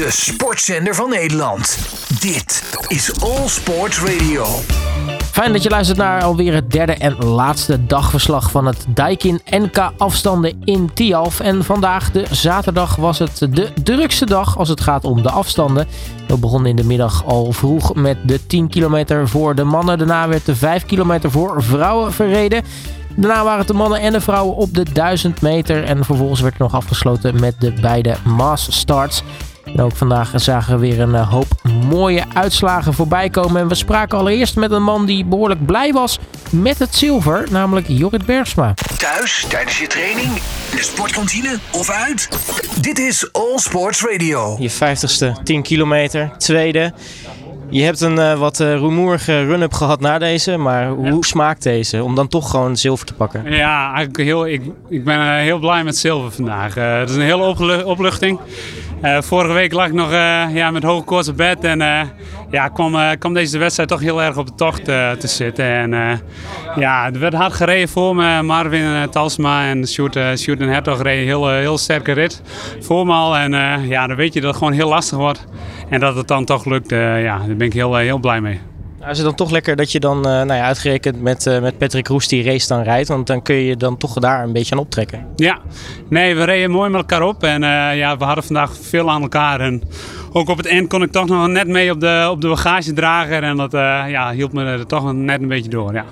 De sportzender van Nederland. Dit is All Sports Radio. Fijn dat je luistert naar alweer het derde en laatste dagverslag van het Daikin NK afstanden in Tialf. En vandaag, de zaterdag, was het de drukste dag als het gaat om de afstanden. We begonnen in de middag al vroeg met de 10 kilometer voor de mannen. Daarna werd de 5 kilometer voor vrouwen verreden. Daarna waren het de mannen en de vrouwen op de 1000 meter. En vervolgens werd er nog afgesloten met de beide mass starts. En ook vandaag zagen we weer een eh, hoop mooie uitslagen voorbij komen. En we spraken allereerst met een man die behoorlijk blij was met het zilver, namelijk Jorrit Bergsma. Thuis, tijdens je training, in de sportkantine of uit? Dit is All Sports Radio. Je 50ste 10 kilometer, tweede. Je hebt een uh, wat uh, rumoerige run-up gehad na deze, maar hoe smaakt deze om dan toch gewoon zilver te pakken? Ja, eigenlijk heel, ik, ik ben uh, heel blij met zilver vandaag. het is een hele oplu opluchting. vorige week lag ik nog ja, met hoge koorts op bed en ja, kwam, deze wedstrijd toch heel erg op de tocht te zitten. En ja, er werd hard gereden voor me. Marvin Talsma en Sjoerd en Hertog reden heel, heel sterke rit voor me al. En ja, dan weet je dat het gewoon heel lastig wordt. En dat het dan toch lukt, ja, daar ben ik heel, heel blij mee. Nou, is het dan toch lekker dat je dan uh, nou ja, uitgerekend met, uh, met Patrick Roes die race dan rijdt? Want dan kun je dan toch daar een beetje aan optrekken. Ja, nee, we reden mooi met elkaar op. En uh, ja, we hadden vandaag veel aan elkaar. En ook op het eind kon ik toch nog net mee op de, op de bagagedrager. En dat ja, hielp me er toch net een beetje door, ja.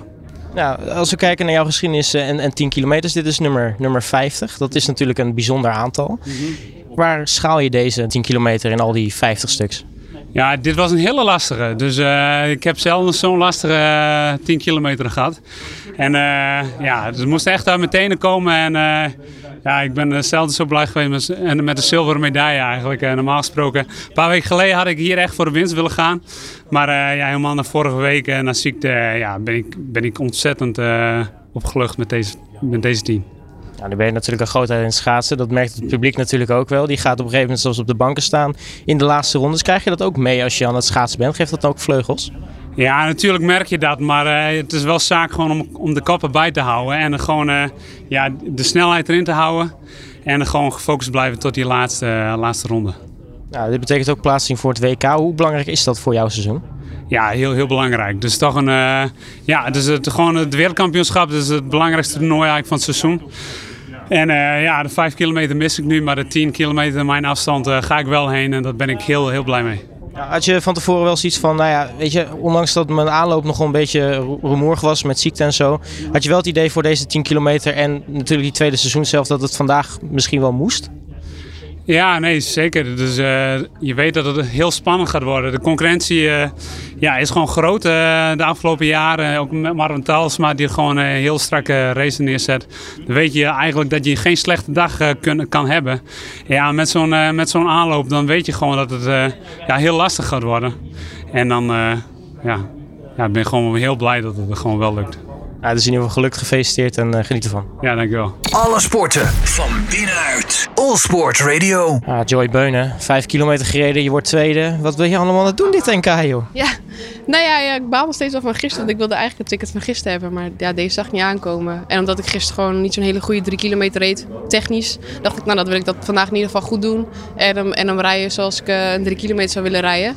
Nou, als we kijken naar jouw geschiedenis en, en 10 kilometers, dit is nummer, nummer 50. Dat is natuurlijk een bijzonder aantal. Mm -hmm. Waar schaal je deze 10 kilometer in al die 50 stuks? Ja, dit was een hele lastige. Dus uh, ik heb zelf zo'n lastige uh, 10 kilometer gehad. En uh, ja, dus moest echt daar meteen komen. En ja, ik ben zelden zo blij geweest met, met de zilveren medaille eigenlijk. normaal gesproken, een paar weken geleden had ik hier echt voor de winst willen gaan. Maar ja, helemaal na vorige week na ziekte ja, ben, ik, ben ik ontzettend opgelucht met deze, met deze team. Nou, dan ben je natuurlijk een grootheid in schaatsen. Dat merkt het publiek natuurlijk ook wel. Die gaat op een gegeven moment zelfs op de banken staan in de laatste rondes. Krijg je dat ook mee als je aan het schaatsen bent? Geeft dat ook vleugels? Ja, natuurlijk merk je dat. Maar uh, het is wel zaak gewoon om, om de kappen bij te houden. En gewoon uh, ja, de snelheid erin te houden. En gewoon gefocust blijven tot die laatste, uh, laatste ronde. Nou, dit betekent ook plaatsing voor het WK. Hoe belangrijk is dat voor jouw seizoen? Ja, heel, heel belangrijk. Dus toch een, ja, het is het, gewoon het wereldkampioenschap. Is het belangrijkste toernooi eigenlijk van het seizoen. En uh, ja, de 5 kilometer mis ik nu, maar de 10 kilometer mijn afstand uh, ga ik wel heen en daar ben ik heel, heel blij mee. Had je van tevoren wel zoiets van, nou ja, weet je, ondanks dat mijn aanloop nog een beetje rumoerig was met ziekte en zo, had je wel het idee voor deze 10 kilometer en natuurlijk die tweede seizoen zelf dat het vandaag misschien wel moest? Ja, nee, zeker. Dus uh, je weet dat het heel spannend gaat worden. De concurrentie uh, ja, is gewoon groot uh, de afgelopen jaren. Ook met Marvin Talsma die gewoon een heel strakke race neerzet. Dan weet je eigenlijk dat je geen slechte dag kan hebben. Ja, met zo'n met zo'n aanloop dan weet je gewoon dat het ja, heel lastig gaat worden. En dan ja, ja, ben ik gewoon heel blij dat het gewoon wel lukt. Ja, dus in ieder geval gelukkig gefeliciteerd en uh, geniet ervan. Ja, dankjewel. Alle sporten van binnenuit. All Sport Radio. Ah, Joy Beunen, vijf kilometer gereden, je wordt tweede. Wat wil je allemaal aan het doen dit NK, joh? Ja, nou ja, ja ik baal nog steeds wel van gisteren. Want ik wilde eigenlijk het ticket van gisteren hebben, maar ja, deze zag niet aankomen. En omdat ik gisteren gewoon niet zo'n hele goede drie kilometer reed, technisch, dacht ik, nou, dat wil ik dat vandaag in ieder geval goed doen. En, um, en dan rijden zoals ik uh, een drie kilometer zou willen rijden.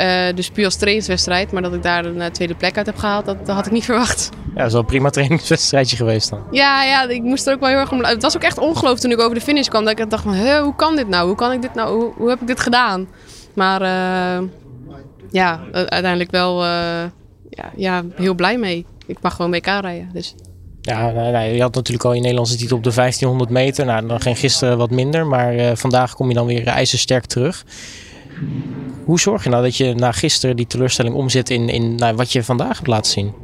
Uh, dus puur als trainingswedstrijd. Maar dat ik daar een uh, tweede plek uit heb gehaald, dat, dat, had ik niet verwacht. Ja, dat is wel een prima trainingswedstrijdje geweest dan. Ja, ja, ik moest er ook wel heel erg om... Het was ook echt ongeloof toen ik over de finish kwam. Dat ik dacht van, hoe kan dit nou? Hoe kan ik dit nou? Hoe, hoe heb ik dit gedaan? Maar uh, ja, uiteindelijk wel ja, ja, heel blij mee. Ik mag gewoon WK rijden, dus... Ja, je had natuurlijk al je Nederlandse titel op de 1500 meter. Nou, dan ging gisteren wat minder. Maar vandaag kom je dan weer ijzersterk terug. Hoe zorg je nou dat je na gisteren die teleurstelling omzet in, in nou, wat je vandaag hebt laten zien?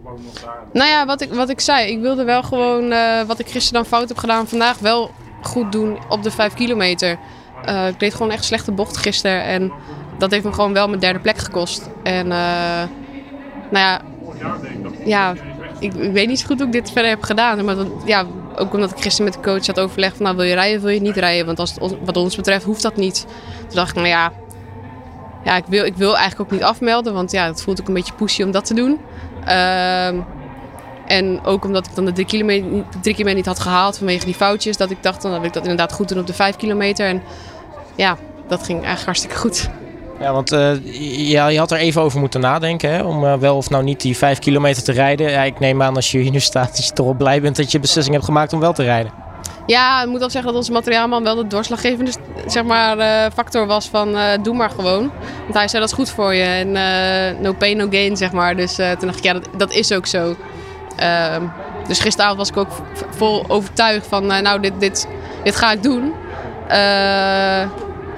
Nou ja, wat ik, wat ik zei. Ik wilde wel gewoon uh, wat ik gisteren dan fout heb gedaan, vandaag wel goed doen op de 5 kilometer. Uh, ik deed gewoon echt slechte bocht gisteren. En dat heeft me gewoon wel mijn derde plek gekost. En uh, nou ja, ja ik, ik, weet niet zo goed hoe ik dit verder heb gedaan. Maar ja, ook omdat ik gisteren met de coach had overlegd van nou, wil je rijden of wil je niet rijden. Want als wat ons betreft hoeft dat niet. Toen dacht ik, nou ja, ja, ik wil, ik wil eigenlijk ook niet afmelden, want ja, het voelt ook een beetje pushy om dat te doen. Uh, en ook omdat ik dan de drie kilometer, drie kilometer niet had gehaald vanwege die foutjes, dat ik dacht, dan wil ik dat inderdaad goed doen op de vijf kilometer. En ja, dat ging eigenlijk hartstikke goed. Ja, want uh, je, je, had er even over moeten nadenken hè, om uh, wel of nou niet die vijf kilometer te rijden. Ja, ik neem aan als je hier nu staat dat je toch wel blij bent dat je beslissing hebt gemaakt om wel te rijden. Ja, ik moet wel zeggen dat onze materiaalman wel de doorslaggevende zeg maar, uh, factor was van doe maar gewoon. Want hij zei dat is goed voor je en no pain no gain zeg maar. Dus toen dacht ik ja dat, dat is ook zo. Ehm, dus gisteravond was ik ook vol overtuigd van nou dit, dit, dit ga ik doen.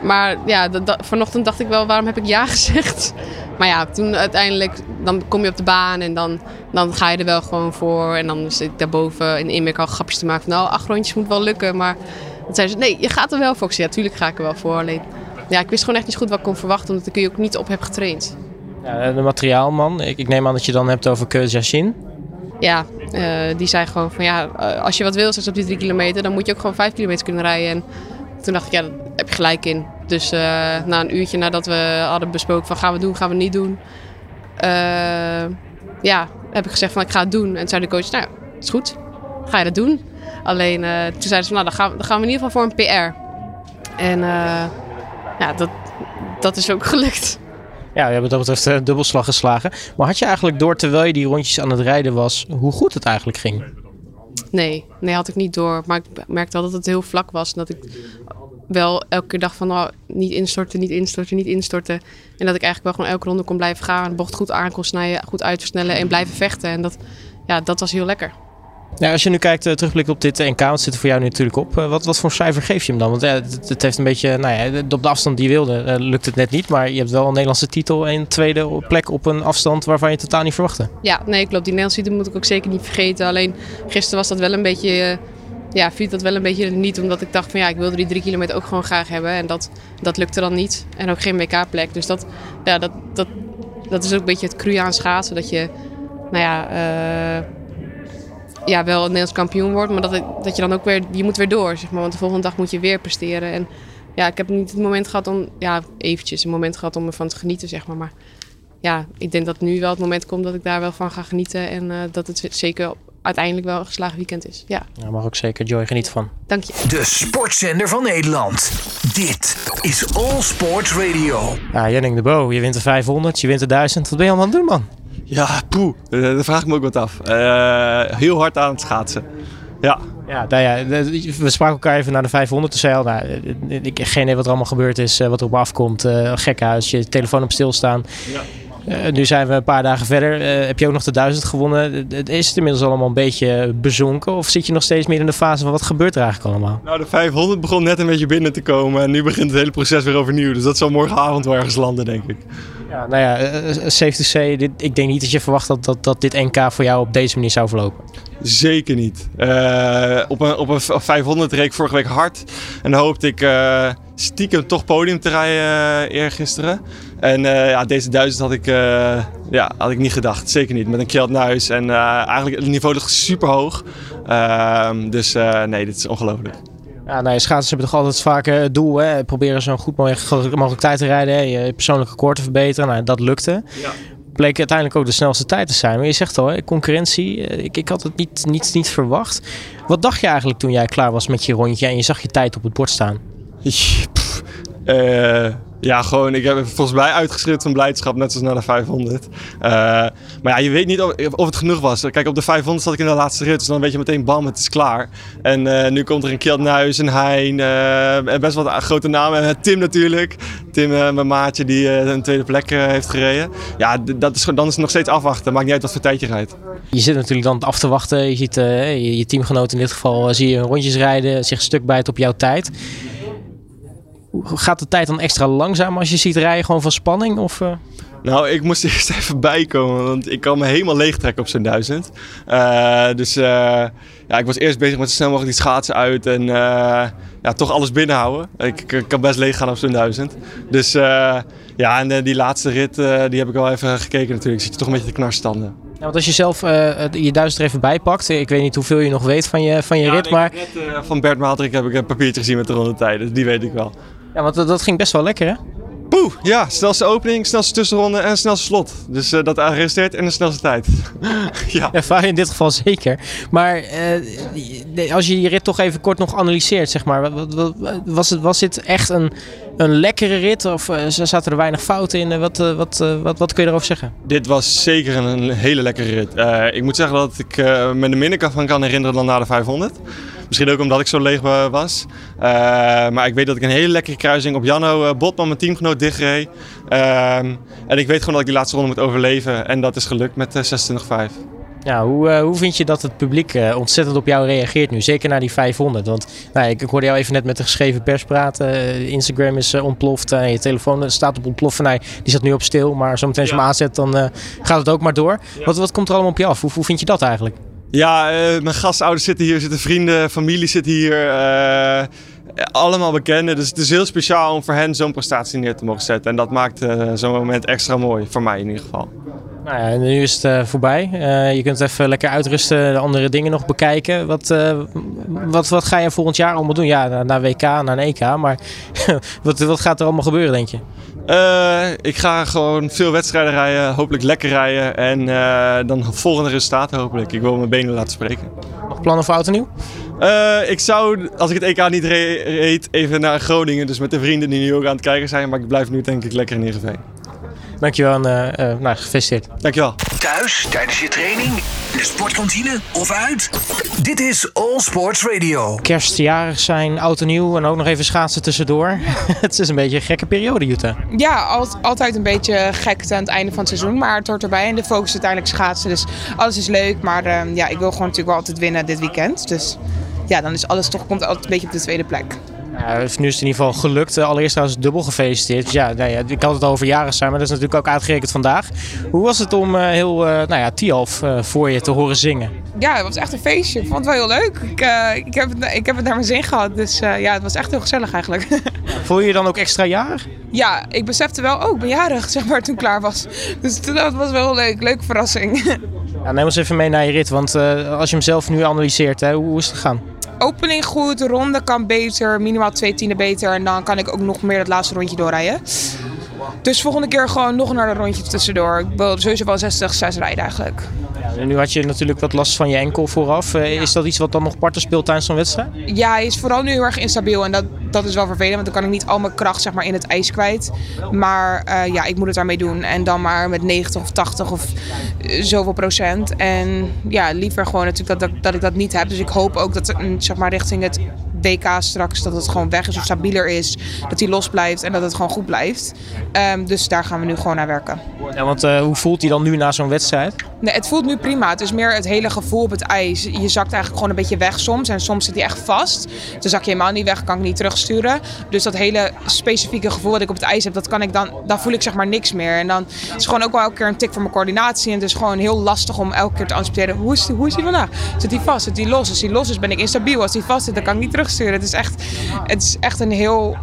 Maar ja, vanochtend dacht ik wel, waarom heb ik ja gezegd? Maar ja, toen uiteindelijk, dan kom je op de baan en dan, dan ga je er wel gewoon voor. En dan zit ik daarboven in Inmerk al grapjes te maken van, nou, acht rondjes moet wel lukken. Maar dan zeiden ze, nee, je gaat er wel voor. Zei, ja, tuurlijk ga ik er wel voor. Alleen, ja, ik wist gewoon echt niet goed wat ik kon verwachten, omdat ik er ook niet op heb getraind. Ja, de materiaalman, ik, ik neem aan dat je dan hebt over Keus Yashin. Ja, uh, die zei gewoon van, ja, eh, als je wat wil, zoals op die drie kilometer, dan moet je ook gewoon vijf kilometer kunnen rijden. En toen dacht ik, ja, daar heb je gelijk in. Dus uh, na een uurtje nadat we hadden besproken van gaan we doen, gaan we niet doen. Ja, heb ik gezegd van ik ga het doen. En zei de coach, nou, is goed. Ga je dat doen? Alleen toen zeiden ze, nou, dan gaan, dan gaan we in ieder geval voor een PR. En ja, dat, dat is ook gelukt. Ja, we hebben dat betreft dubbelslag geslagen. Maar had je eigenlijk door, terwijl je die rondjes aan het rijden was, hoe goed het eigenlijk ging? Nee, nee, had ik niet door. Maar ik merkte wel dat het heel vlak was. En dat ik wel elke keer van oh, niet instorten, niet instorten, niet instorten. En dat ik eigenlijk wel gewoon elke ronde kon blijven gaan. De bocht goed aan kon snijden, goed uitversnellen en blijven vechten. En dat, ja, dat was heel lekker. Ja, als je nu kijkt, uh, terugblikt op dit NK, wat zit er voor jou nu natuurlijk op. Uh, wat, wat voor cijfer geef je hem dan? Want ja, het, heeft een beetje, nou ja, op de afstand die je wilde, lukt het net niet. Maar je hebt wel een Nederlandse titel en een tweede plek op een afstand waarvan je totaal niet verwachtte. Ja, nee, klopt. Die Nederlandse titel moet ik ook zeker niet vergeten. Alleen gisteren was dat wel een beetje ja, viel dat wel een beetje niet. Omdat ik dacht van ja, ik wilde die drie kilometer ook gewoon graag hebben. En dat, dat lukte dan niet. En ook geen WK-plek. Dus dat, ja, dat, dat, dat is ook een beetje het cru aan schaatsen. Dat je, nou ja, ja, wel een Nederlands kampioen wordt. Maar dat, dat je dan ook weer, je moet weer door, zeg maar. Want de volgende dag moet je weer presteren. En ja, ik heb niet het moment gehad om, ja, eventjes een moment gehad om ervan te genieten, zeg maar. Maar ja, ik denk dat nu wel het moment komt dat ik daar wel van ga genieten. En uh, dat het zeker uiteindelijk wel een geslaagd weekend is. Ja. ja, mag ook zeker. Joy, geniet van. Dank je. De sportzender van Nederland. Dit is All Sports Radio. Ja, Jenning de Bo, je wint de 500, je wint de 1000. Wat ben je allemaal aan het doen, man? Ja, poeh. Eh, daar vraag ik me ook wat af. Uh, heel hard aan het schaatsen. Ja. Ja, nou ja, we spraken elkaar even naar de 500. Toen zei al, nou, ik heb geen idee wat er allemaal gebeurd is, wat er op afkomt. Uh, gekhuis, je telefoon op stilstaan. Ja. Uh, nu zijn we een paar dagen verder. Uh, heb je ook nog de 1000 gewonnen? Is het inmiddels allemaal een beetje bezonken? Of zit je nog steeds meer in de fase van wat gebeurt er eigenlijk allemaal? Nou, de 500 begon net een beetje binnen te komen. En nu begint het hele proces weer overnieuw. Dus dat zal morgenavond wel ergens landen, denk ik. Ja, nou ja, safe to say, dit, ik denk niet dat je verwacht dat, dat, dat dit NK voor jou op deze manier zou verlopen. Zeker niet. Uh, op, een, op een 500 reek vorige week hard. En dan hoopte ik uh, stiekem toch podium te rijden uh, eergisteren. En ja, deze duizend had ik, ja, had ik niet gedacht. Zeker niet. Met een Kjeld Nuis. En eigenlijk het niveau ligt super hoog. Ehm, dus nee, dit is ongelooflijk. Ja, nou, schaatsers hebben toch altijd vaak het doel. Hè? Proberen zo'n goed mogelijk tijd te rijden. Hè? Je persoonlijke record te verbeteren. Nou, dat lukte. Ja bleek uiteindelijk ook de snelste tijd te zijn. Maar je zegt al, concurrentie, eh, ik, ik had het niet, niet, niet verwacht. Wat dacht je eigenlijk toen jij klaar was met je rondje en je zag je tijd op het bord staan? Uh, ja, gewoon, ik heb volgens mij uitgeschreven van blijdschap, net zoals naar de 500. Uh, maar ja, je weet niet of, of, het genoeg was. Kijk, op de 500 zat ik in de laatste rit, dus dan weet je meteen, bam, het is klaar. En uh, nu komt er een Kjeld Nuis, een Hein, en best wat grote namen. Tim natuurlijk, Tim, mijn maatje, die een tweede plek heeft gereden. Ja, dat is, dan is het nog steeds afwachten, maakt niet uit wat voor tijdje rijdt. Je zit natuurlijk dan af te wachten, je ziet je, je teamgenoot in dit geval, zie je rondjes rijden, zich stuk bijt op jouw tijd gaat de tijd dan extra langzaam als je ziet rijden gewoon van spanning? Of, uh... Nou, ik moest eerst even bijkomen, want ik kan me helemaal leegtrekken op zo'n duizend. Uh, dus uh, ja, ik was eerst bezig met zo snel mogelijk die schaatsen uit en ja, toch alles binnenhouden. Ik, ik, kan best leeg gaan op zo'n duizend. Dus ja, en die laatste rit, die heb ik wel even gekeken natuurlijk. Zit je toch een beetje te knarstanden. Ja, want als je zelf je duizend er even bij pakt, ik weet niet hoeveel je nog weet van je, van je ja, rit, maar... Net, van Bert Maaldrik heb ik een papiertje gezien met de rondetijden, die weet ik wel. Ja, want dat ging best wel lekker, hè? Poeh, ja, snelste opening, snelste tussenronde en snelste slot. Dus uh, dat arresteert in de snelste tijd. ja. Ervaar in dit geval zeker. Maar uh, als je die rit toch even kort nog analyseert, zeg maar. Was, het, was dit echt een, een lekkere rit of uh, zaten er weinig fouten in? Wat, wat, wat, wat kun je erover zeggen? Dit was zeker een hele lekkere rit. ik moet zeggen dat ik me er minder van kan herinneren dan na de 500. Misschien ook omdat ik zo leeg was. Uh, maar ik weet dat ik een hele lekkere kruising op Janno uh, Botman, mijn teamgenoot, dichtreed. Uh, en ik weet gewoon dat ik die laatste ronde moet overleven. En dat is gelukt met 26-5. Ja, hoe, hoe vind je dat het publiek ontzettend op jou reageert nu? Zeker na die 500. Want nou, ik, ik hoorde jou even net met de geschreven pers praten. Instagram is ontploft. je telefoon staat op ontploffen. Nee, die zat nu op stil. Maar zometeen als je hem aanzet, dan gaat het ook maar door. Wat, wat komt er allemaal op je af? Hoe, hoe vind je dat eigenlijk? Ja, uh, mijn gastouders zitten hier, zitten vrienden, familie zit hier. Uh, allemaal bekenden. Dus het is heel speciaal om voor hen zo'n prestatie neer te mogen zetten. En dat maakt uh, zo'n moment extra mooi, voor mij in ieder geval. Nou ja, nu is het voorbij. je kunt even lekker uitrusten, de andere dingen nog bekijken. Wat, wat, wat ga je volgend jaar allemaal doen? Ja, naar WK, naar een EK. Maar wat, wat gaat er allemaal gebeuren, denk je? Uh, ik ga gewoon veel wedstrijden rijden, hopelijk lekker rijden en uh, dan volgende resultaten hopelijk. Ik wil mijn benen laten spreken. Nog plannen voor auto nieuw? Uh, ik zou, als ik het EK niet reed, even naar Groningen. Dus met de vrienden die nu ook aan het kijken zijn. Maar ik blijf nu denk ik lekker in Heerenveen. Dankjewel en uh, uh, nou, gefeliciteerd. Dankjewel. Thuis, tijdens je training, in de sportkantine of uit? Dit is All Sports Radio. Kerstjarig zijn, oud en nieuw en ook nog even schaatsen tussendoor. het is een beetje een gekke periode, Jutta. Ja, altijd een beetje gek aan het einde van het seizoen. Maar het hoort erbij en de focus is uiteindelijk schaatsen. Dus alles is leuk. Maar uh, ja, ik wil gewoon natuurlijk wel altijd winnen dit weekend. Dus ja, dan is alles toch komt altijd een beetje op de tweede plek. Ja, nu is het in ieder geval gelukt. Eh, allereerst trouwens dubbel gefeliciteerd. Ja, nou ja, ik had het over jaren zijn, maar dat is natuurlijk ook uitgerekend vandaag. Hoe was het om uh, heel uh, nou ja, Tialf uh, voor je te horen zingen? Ja, het was echt een feestje. Ik vond het wel heel leuk. Ik, ik, heb, het, ik heb het naar mijn zin gehad. Dus ja, het was echt heel gezellig eigenlijk. Voel je je dan ook extra jarig? Ja, ik besefte wel, ook oh, ben jarig, zeg maar, toen ik klaar was. Dus dat was wel leuk. Leuke verrassing. Ja, neem ons even mee naar je rit, want als je hem zelf nu analyseert, hè, hoe is het gegaan? Opening goed, ronde kan beter, minimaal twee tienden beter. En dan kan ik ook nog meer het laatste rondje doorrijden. Dus volgende keer gewoon nog naar een rondje tussendoor. Ik wil sowieso wel 60, 6 rijden eigenlijk. Ja, nu had je natuurlijk wat last van je enkel vooraf. Eh, is dat iets wat dan nog parten speelt tijdens zo'n wedstrijd? Ja, hij is vooral nu heel erg instabiel. En dat, dat is wel vervelend, want dan kan ik niet al mijn kracht zeg maar, in het ijs kwijt. Maar uh, ja, ik moet het daarmee doen. En dan maar met 90 of 80 of uh, zoveel procent. En ja, liever gewoon natuurlijk dat, dat, dat ik dat niet heb. Dus ik hoop ook dat zeg maar, richting het WK straks dat het gewoon weg is of stabieler is. Dat hij los blijft en dat het gewoon goed blijft. Um, dus daar gaan we nu gewoon naar werken. Ja, want uh, hoe voelt hij dan nu na zo'n wedstrijd? Nee, het voelt nu prima. Het is meer het hele gevoel op het ijs. Je zakt eigenlijk gewoon een beetje weg soms. En soms zit hij echt vast. Dan zak je helemaal niet weg, kan ik niet terugsturen. Dus dat hele specifieke gevoel dat ik op het ijs heb, dat kan ik dan, dan voel ik zeg maar niks meer. En dan is het gewoon ook wel elke keer een tik voor mijn coördinatie. En het is gewoon heel lastig om elke keer te anticiperen. Hoe is, hoe is hij vandaag? Zit hij vast? Zit hij los? Als hij los is, ben ik instabiel. Als hij vast zit, dan kan ik niet terugsturen. Het is echt, het is echt een heel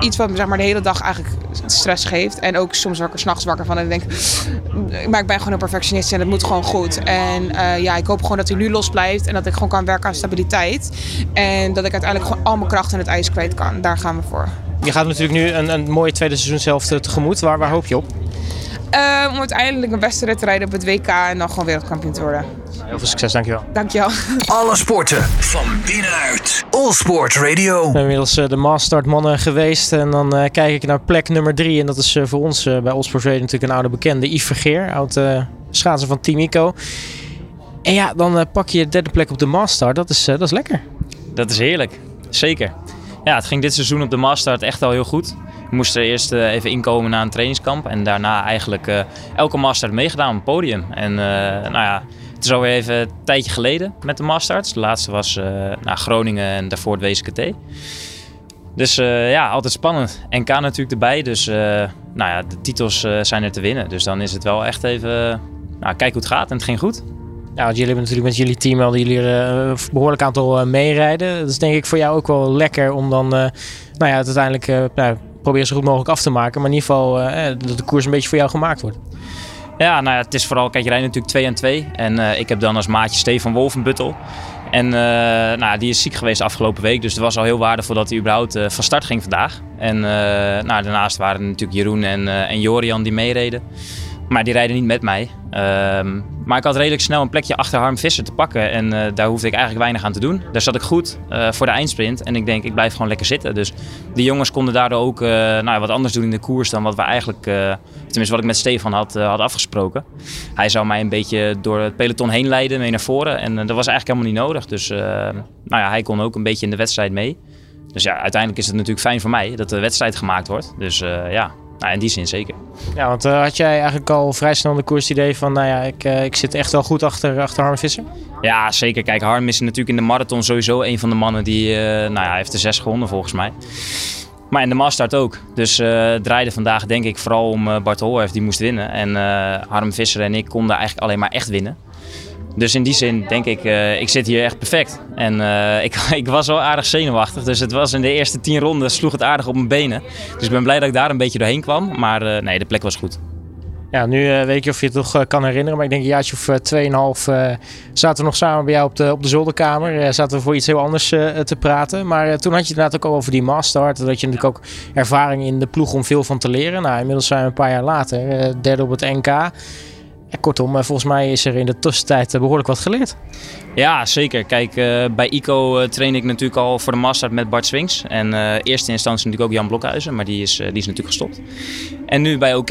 iets wat zeg maar, de hele dag eigenlijk stress geeft. En ook soms word ik er s'nachts wakker van en ik denk, maar ik ben gewoon een perfectionist en het moet gewoon goed. En uh, ja, ik hoop gewoon dat hij nu los blijft en dat ik gewoon kan werken aan stabiliteit. En dat ik uiteindelijk gewoon al mijn kracht in het ijs kwijt kan. Daar gaan we voor. Je gaat natuurlijk nu een, een mooie tweede seizoen zelf tegemoet. Waar, waar hoop je op? Uh, om uiteindelijk een beste te rijden op het WK en dan gewoon wereldkampioen te worden. Heel veel succes, dankjewel. Dankjewel. Alle sporten van binnenuit. All Sport Radio. We zijn inmiddels uh, de Mastart mannen geweest. En dan uh, kijk ik naar plek nummer drie. En dat is voor ons bij All Sport Radio natuurlijk een oude bekende. Yves Vergeer, oud schaatser van Team Ico. En ja, dan pak je de derde plek op de Mastart. Dat is, dat is lekker. Dat is heerlijk. Zeker. Ja, het ging dit seizoen op de Mastart echt al heel goed. We moesten eerst even inkomen na een trainingskamp. En daarna eigenlijk elke Mastart meegedaan op het podium. En nou ja het is alweer even een tijdje geleden met de Masterarts. De laatste was naar Groningen en daarvoor het WCKT. Dus ja, altijd spannend. NK natuurlijk erbij. Dus nou ja, de titels zijn er te winnen. Dus dan is het wel echt even nou, kijken hoe het gaat. En het ging goed. Ja, jullie hebben natuurlijk met jullie team al jullie een behoorlijk aantal meerijden. Dat is denk ik voor jou ook wel lekker om dan nou ja, uiteindelijk nou, probeer zo goed mogelijk af te maken. Maar in ieder geval dat de koers een beetje voor jou gemaakt wordt. Ja, nou ja, het is vooral, kijk, je rijdt natuurlijk 2 en 2. En uh, ik heb dan als maatje Stefan Wolvenbuttel. En uh, nou, die is ziek geweest afgelopen week. Dus het was al heel waardevol dat hij überhaupt van start ging vandaag. En nou, daarnaast waren er natuurlijk Jeroen en, en Jorian die meereden. Maar die rijden niet met mij. Um, maar ik had redelijk snel een plekje achter Harm Visser te pakken. En uh, daar hoefde ik eigenlijk weinig aan te doen. Daar zat ik goed uh, voor de eindsprint. En ik denk, ik blijf gewoon lekker zitten. Dus die jongens konden daardoor ook uh, nou, wat anders doen in de koers dan wat we eigenlijk... tenminste, wat ik met Stefan had, had afgesproken. Hij zou mij een beetje door het peloton heen leiden, mee naar voren. En dat was eigenlijk helemaal niet nodig. Dus nou ja, hij kon ook een beetje in de wedstrijd mee. Dus ja, uiteindelijk is het natuurlijk fijn voor mij dat de wedstrijd gemaakt wordt. Dus ja, nou, in die zin zeker. Ja, want uh, had jij eigenlijk al vrij snel de koers het idee van, nou ja, ik, uh, ik zit echt wel goed achter, achter Harm Visser? Ja, zeker. Kijk, Harm is natuurlijk in de marathon sowieso een van de mannen die, uh, nou ja, hij heeft de zes gewonnen volgens mij. Maar in de Mastart ook. Dus het draaide vandaag denk ik vooral om Bart Holhef, die moest winnen. En Harm Visser en ik konden eigenlijk alleen maar echt winnen. Dus in die zin denk ik, uh, ik zit hier echt perfect. En uh, ik, ik, was wel aardig zenuwachtig. Dus het was in de eerste tien ronden sloeg het aardig op mijn benen. Dus ik ben blij dat ik daar een beetje doorheen kwam. Maar uh, nee, de plek was goed. Ja, nu weet niet of je het nog kan herinneren. Maar ik denk een jaartje of tweeënhalf zaten we nog samen bij jou op de, op de zolderkamer. zaten we voor iets heel anders te praten. Maar toen had je inderdaad ook al over die master. Dat je natuurlijk ook ervaring in de ploeg om veel van te leren. Nou, inmiddels zijn we een paar jaar later. derde op het NK. Ja, kortom, eh, volgens mij is er in de tussentijd eh, behoorlijk wat geleerd. Ja, zeker. Kijk, uh, bij ICO train ik natuurlijk al voor de Master met Bart Swings. En uh, eerste instantie natuurlijk ook Jan Blokhuizen, maar die is, die is natuurlijk gestopt. En nu bij OK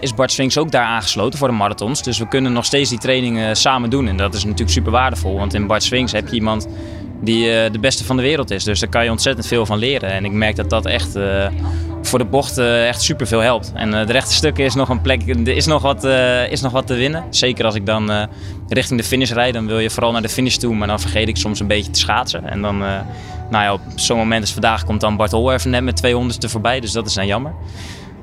is Bart Swings ook daar aangesloten voor de marathons. Dus we kunnen nog steeds die trainingen samen doen. En dat is natuurlijk super waardevol, want in Bart Swings heb je iemand die de beste van de wereld is. Dus daar kan je ontzettend veel van leren. En ik merk dat dat echt voor de bocht uh, echt super veel helpt. En uh, de rechte stukken is nog een plek, er is nog wat, uh, is nog wat te winnen. Zeker als ik dan richting de finish rijd, dan wil je vooral naar de finish toe. Maar dan vergeet ik soms een beetje te schaatsen. En dan, nou ja, op zo'n moment als vandaag komt dan Bart Hol even net met 200 er voorbij. Dus dat is dan jammer.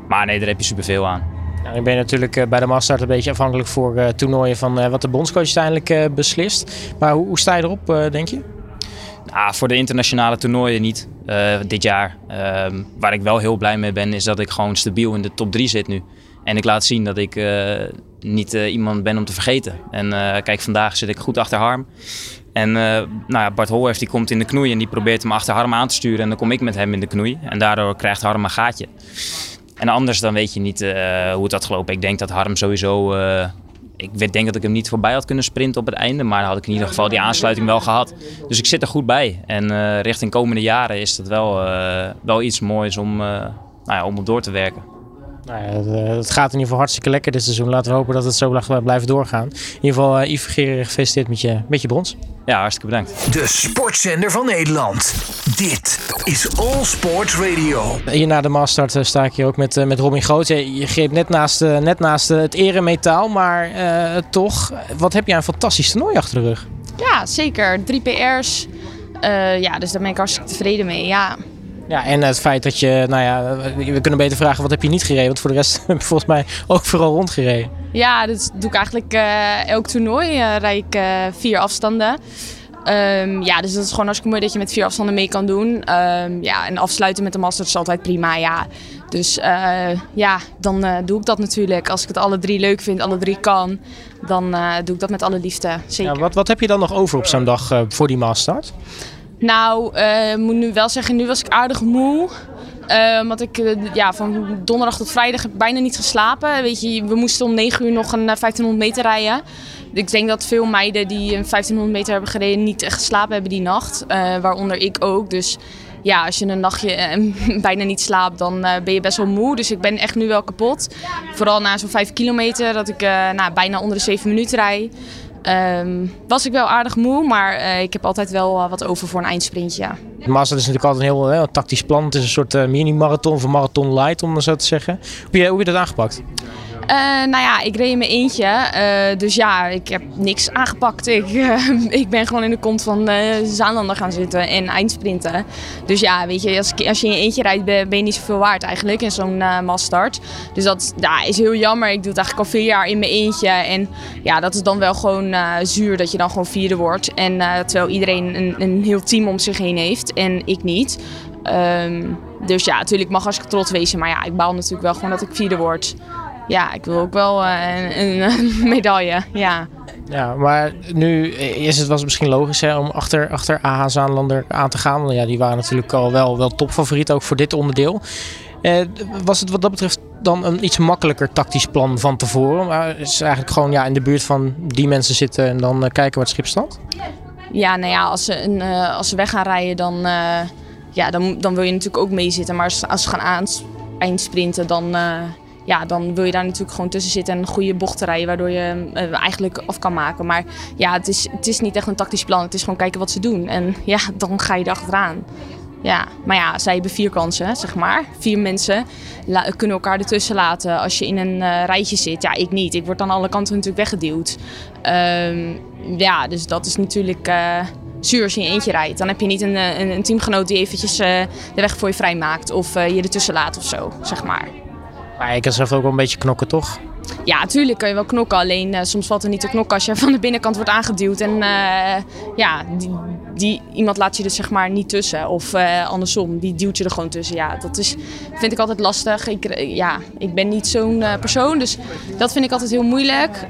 Maar nee, daar heb je super veel aan. Nou, ik ben natuurlijk bij de Mastart een beetje afhankelijk voor toernooien van wat de bondscoach uiteindelijk beslist. Maar hoe, hoe sta je erop, denk je? Nou, voor de internationale toernooien niet uh, dit jaar. Uh, waar ik wel heel blij mee ben, is dat ik gewoon stabiel in de top 3 zit nu. En ik laat zien dat ik uh, niet uh, iemand ben om te vergeten. En kijk, vandaag zit ik goed achter Harm. En nou ja, Bart Holhef die komt in de knoei en die probeert hem achter Harm aan te sturen. En dan kom ik met hem in de knoei. En daardoor krijgt Harm een gaatje. En anders dan weet je niet hoe het had gelopen. Ik denk dat Harm sowieso ik denk dat ik hem niet voorbij had kunnen sprinten op het einde. Maar had ik in ieder geval die aansluiting wel gehad. Dus ik zit er goed bij. En uh, richting komende jaren is dat wel, uh, wel iets moois om, uh, nou ja, om op door te werken. Nou ja, het gaat in ieder geval hartstikke lekker dit seizoen. Laten we hopen dat het zo blijft doorgaan. In ieder geval, uh, Yves Gerer, gefeliciteerd met je, met je brons. Ja, hartstikke bedankt. De sportzender van Nederland. Dit is All Sports Radio. Hier na de Mastart uh, sta ik hier ook met, met Robin Groot. Je, greep net naast, net naast het eremetaal, maar toch, wat heb je een fantastisch toernooi achter de rug? Ja, zeker. Drie PR's. ja, dus daar ben ik hartstikke tevreden mee. Ja, ja, en het feit dat je, nou ja, we kunnen beter vragen wat heb je niet gereden? Want voor de rest heb je volgens mij ook vooral rondgereden. Ja, dat doe ik eigenlijk uh, elk toernooi. Uh, rijd ik uh, vier afstanden. Um, ja, dus dat is gewoon hartstikke mooi dat je met vier afstanden mee kan doen. Um, ja, en afsluiten met de Masters is altijd prima, ja. Dus ja, dan doe ik dat natuurlijk. Als ik het alle drie leuk vind, alle drie kan, dan doe ik dat met alle liefde, zeker. Ja, wat, wat heb je dan nog over op zo'n dag voor die Masters? Nou, ik moet nu wel zeggen, nu was ik aardig moe. Want ik uh, ja, van donderdag tot vrijdag bijna niet geslapen. Weet je, we moesten om 9 uur nog een 1500 eh, meter rijden. Ik denk dat veel meiden die een 1500 meter hebben gereden niet echt geslapen hebben die nacht. Waaronder ik ook. Dus ja, als je een nachtje bijna niet slaapt, dan ben je best wel moe. Dus ik ben echt nu wel kapot. Vooral na zo'n 5 kilometer dat ik nou, bijna onder de 7 minuten rijd. Um, was ik wel aardig moe, maar uh, ik heb altijd wel uh, wat over voor een eindsprintje. Ja. Is natuurlijk altijd een heel, heel tactisch plan. Het is een soort mini-marathon of marathon light, om zo te zeggen. Hoe hoe heb je dat aangepakt? Uh, nou ja, ik reed in mijn eentje. Uh, dus ja, ik heb niks aangepakt. Ik, uh, ik ben gewoon in de kont van Zaanlander gaan zitten en eindsprinten. Dus ja, weet je, als, als je in je eentje rijdt, ben, ben je niet zoveel waard eigenlijk in zo'n massstart. Dus dat ja, is heel jammer. Ik doe het eigenlijk al vier jaar in mijn eentje. En ja, dat is dan wel gewoon zuur dat je dan gewoon vierde wordt. En terwijl iedereen een, een heel team om zich heen heeft en ik niet. Um, dus ja, natuurlijk mag als ik trots wezen. Maar ja, ik baal natuurlijk wel gewoon dat ik vierde word. Ja, ik wil ook wel een, een medaille. Ja. Ja, maar nu is het, was het misschien logisch hè, om achter, achter AH Zaanlander aan te gaan. Want ja, die waren natuurlijk al wel, wel topfavoriet ook voor dit onderdeel. Eh, was het wat dat betreft dan een iets makkelijker tactisch plan van tevoren? Maar is eigenlijk gewoon ja, in de buurt van die mensen zitten en dan uh, kijken waar het schip staat? Ja, nou ja, als ze, een, uh, als ze weg gaan rijden, dan, uh, ja, dan, dan wil je natuurlijk ook meezitten. Maar als, als ze gaan eindsprinten, dan, ja, dan wil je daar natuurlijk gewoon tussen zitten en een goede bocht rijden, waardoor je eigenlijk af kan maken. Maar ja, het is, het is niet echt een tactisch plan. Het is gewoon kijken wat ze doen. En ja, dan ga je erachteraan. Ja, maar ja, zij hebben vier kansen, zeg maar. Vier mensen kunnen elkaar ertussen laten als je in een uh, rijtje zit. Ja, ik niet. Ik word aan alle kanten natuurlijk weggeduwd. Um, ja, dus dat is natuurlijk uh, zuur als je in eentje rijdt. Dan heb je niet een, een, een teamgenoot die eventjes de weg voor je vrijmaakt. Of je ertussen laat of zo, zeg maar. Maar je kan zelf ook wel een beetje knokken, toch? Ja, natuurlijk kan je wel knokken. Alleen uh, soms valt er niet te knokken als je van de binnenkant wordt aangeduwd. En uh, ja, die, die, iemand laat je er zeg maar niet tussen. Of uh, andersom, die duwt je er gewoon tussen. Ja, dat is, vind ik altijd lastig. Ik, ja, ik ben niet zo'n persoon, dus dat vind ik altijd heel moeilijk.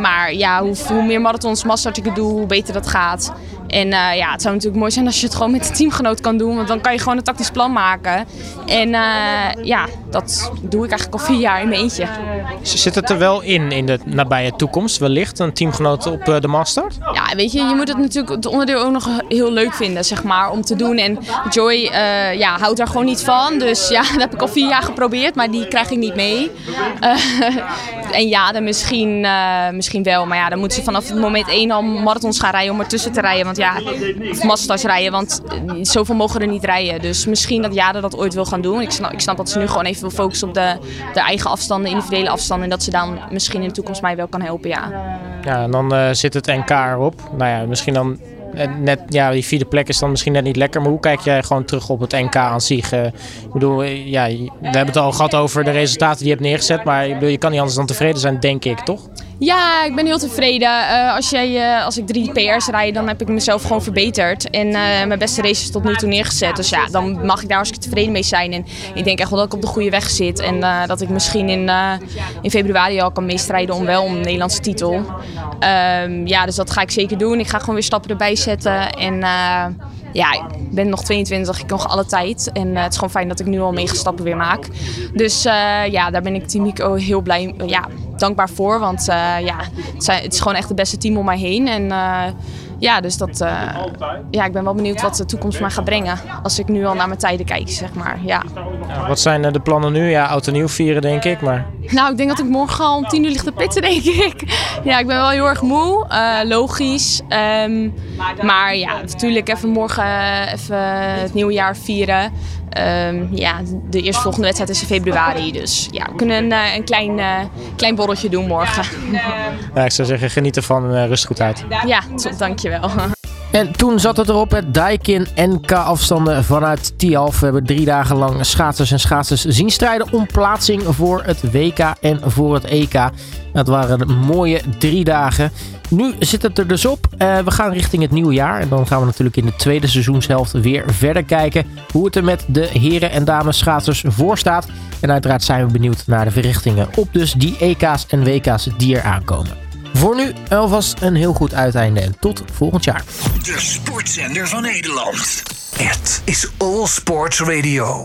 maar ja, hoe, hoe meer marathons, masters ik doe, hoe beter dat gaat. En uh, ja, het zou natuurlijk mooi zijn als je het gewoon met een teamgenoot kan doen. Want dan kan je gewoon een tactisch plan maken. En uh, ja, dat doe ik eigenlijk al vier jaar in mijn eentje. Zit het er wel in, in de nabije toekomst wellicht, een teamgenoot op uh, de master? Ja, weet je, je moet het natuurlijk het onderdeel ook nog heel leuk vinden, zeg maar, om te doen. En Joy ja, houdt daar gewoon niet van. Dus ja, dat heb ik al vier jaar geprobeerd, maar die krijg ik niet mee. en ja, dan misschien, misschien wel. Maar ja, dan moet ze vanaf het moment één al marathons gaan rijden om ertussen te rijden. Want ja, of masters rijden, want zoveel mogen er niet rijden. Dus misschien dat Jade dat ooit wil gaan doen. Ik snap, ik snap dat ze nu gewoon even wil focussen op de, de eigen afstanden, individuele afstanden. En dat ze dan misschien in de toekomst mij wel kan helpen, ja. Ja, en dan uh, zit het NK erop. Nou ja, misschien dan net, ja, die vierde plek is dan misschien net niet lekker. Maar hoe kijk jij gewoon terug op het NK aan zich? Ik bedoel, ja, we hebben het al gehad over de resultaten die je hebt neergezet. Maar je kan niet anders dan tevreden zijn, denk ik, toch? Ja, ik ben heel tevreden. Uh, als, jij, uh, als ik drie PR's rijd, dan heb ik mezelf gewoon verbeterd. En uh, mijn beste races tot nu toe neergezet. Dus ja, dan mag ik daar hartstikke tevreden mee zijn. En ik denk echt wel dat ik op de goede weg zit. En dat ik misschien in, in februari al kan meestrijden om wel een Nederlandse titel. Um, ja, dus dat ga ik zeker doen. Ik ga gewoon weer stappen erbij zetten. En ja, ik ben nog 22, ik nog alle tijd. En uh, het is gewoon fijn dat ik nu al mega stappen weer maak. Dus uh, ja, daar ben ik Team Mico heel blij, ja, dankbaar voor. Want uh, ja, het, zijn, het, is gewoon echt het beste team om mij heen. En ja, dus dat, ja, ik ben wel benieuwd wat de toekomst mij gaat brengen. Als ik nu al naar mijn tijden kijk, zeg maar. Ja. ja wat zijn de plannen nu? Ja, oud en nieuw vieren, denk ik. Maar... Nou, ik denk dat ik morgen al om tien uur ligt te pitten, denk ik. Ja, ik ben wel heel erg moe. Logisch. Um, maar ja, natuurlijk even morgen even het nieuwe jaar vieren. Um, ja, de eerstvolgende wedstrijd is in februari. Dus ja, we kunnen een, een klein, uh, klein borreltje doen morgen. Ja, ik zou zeggen, geniet ervan en uh, rust goed uit. Ja, top, dankjewel. En toen zat het erop, het Daikin NK afstanden vanuit Tialf. We hebben drie dagen lang schaatsers en schaatsers zien strijden om plaatsing voor het WK en voor het EK. Dat waren mooie drie dagen. Nu zit het er dus op. Uh, we gaan richting het nieuwe jaar. En dan gaan we natuurlijk in de tweede seizoenshelft weer verder kijken hoe het er met de heren en dames schaatsers voor staat. En uiteraard zijn we benieuwd naar de verrichtingen op dus die EK's en WK's die er aankomen. Voor nu alvast een heel goed uiteinde en tot volgend jaar. De sportzender van Nederland. Het is All Sports Radio.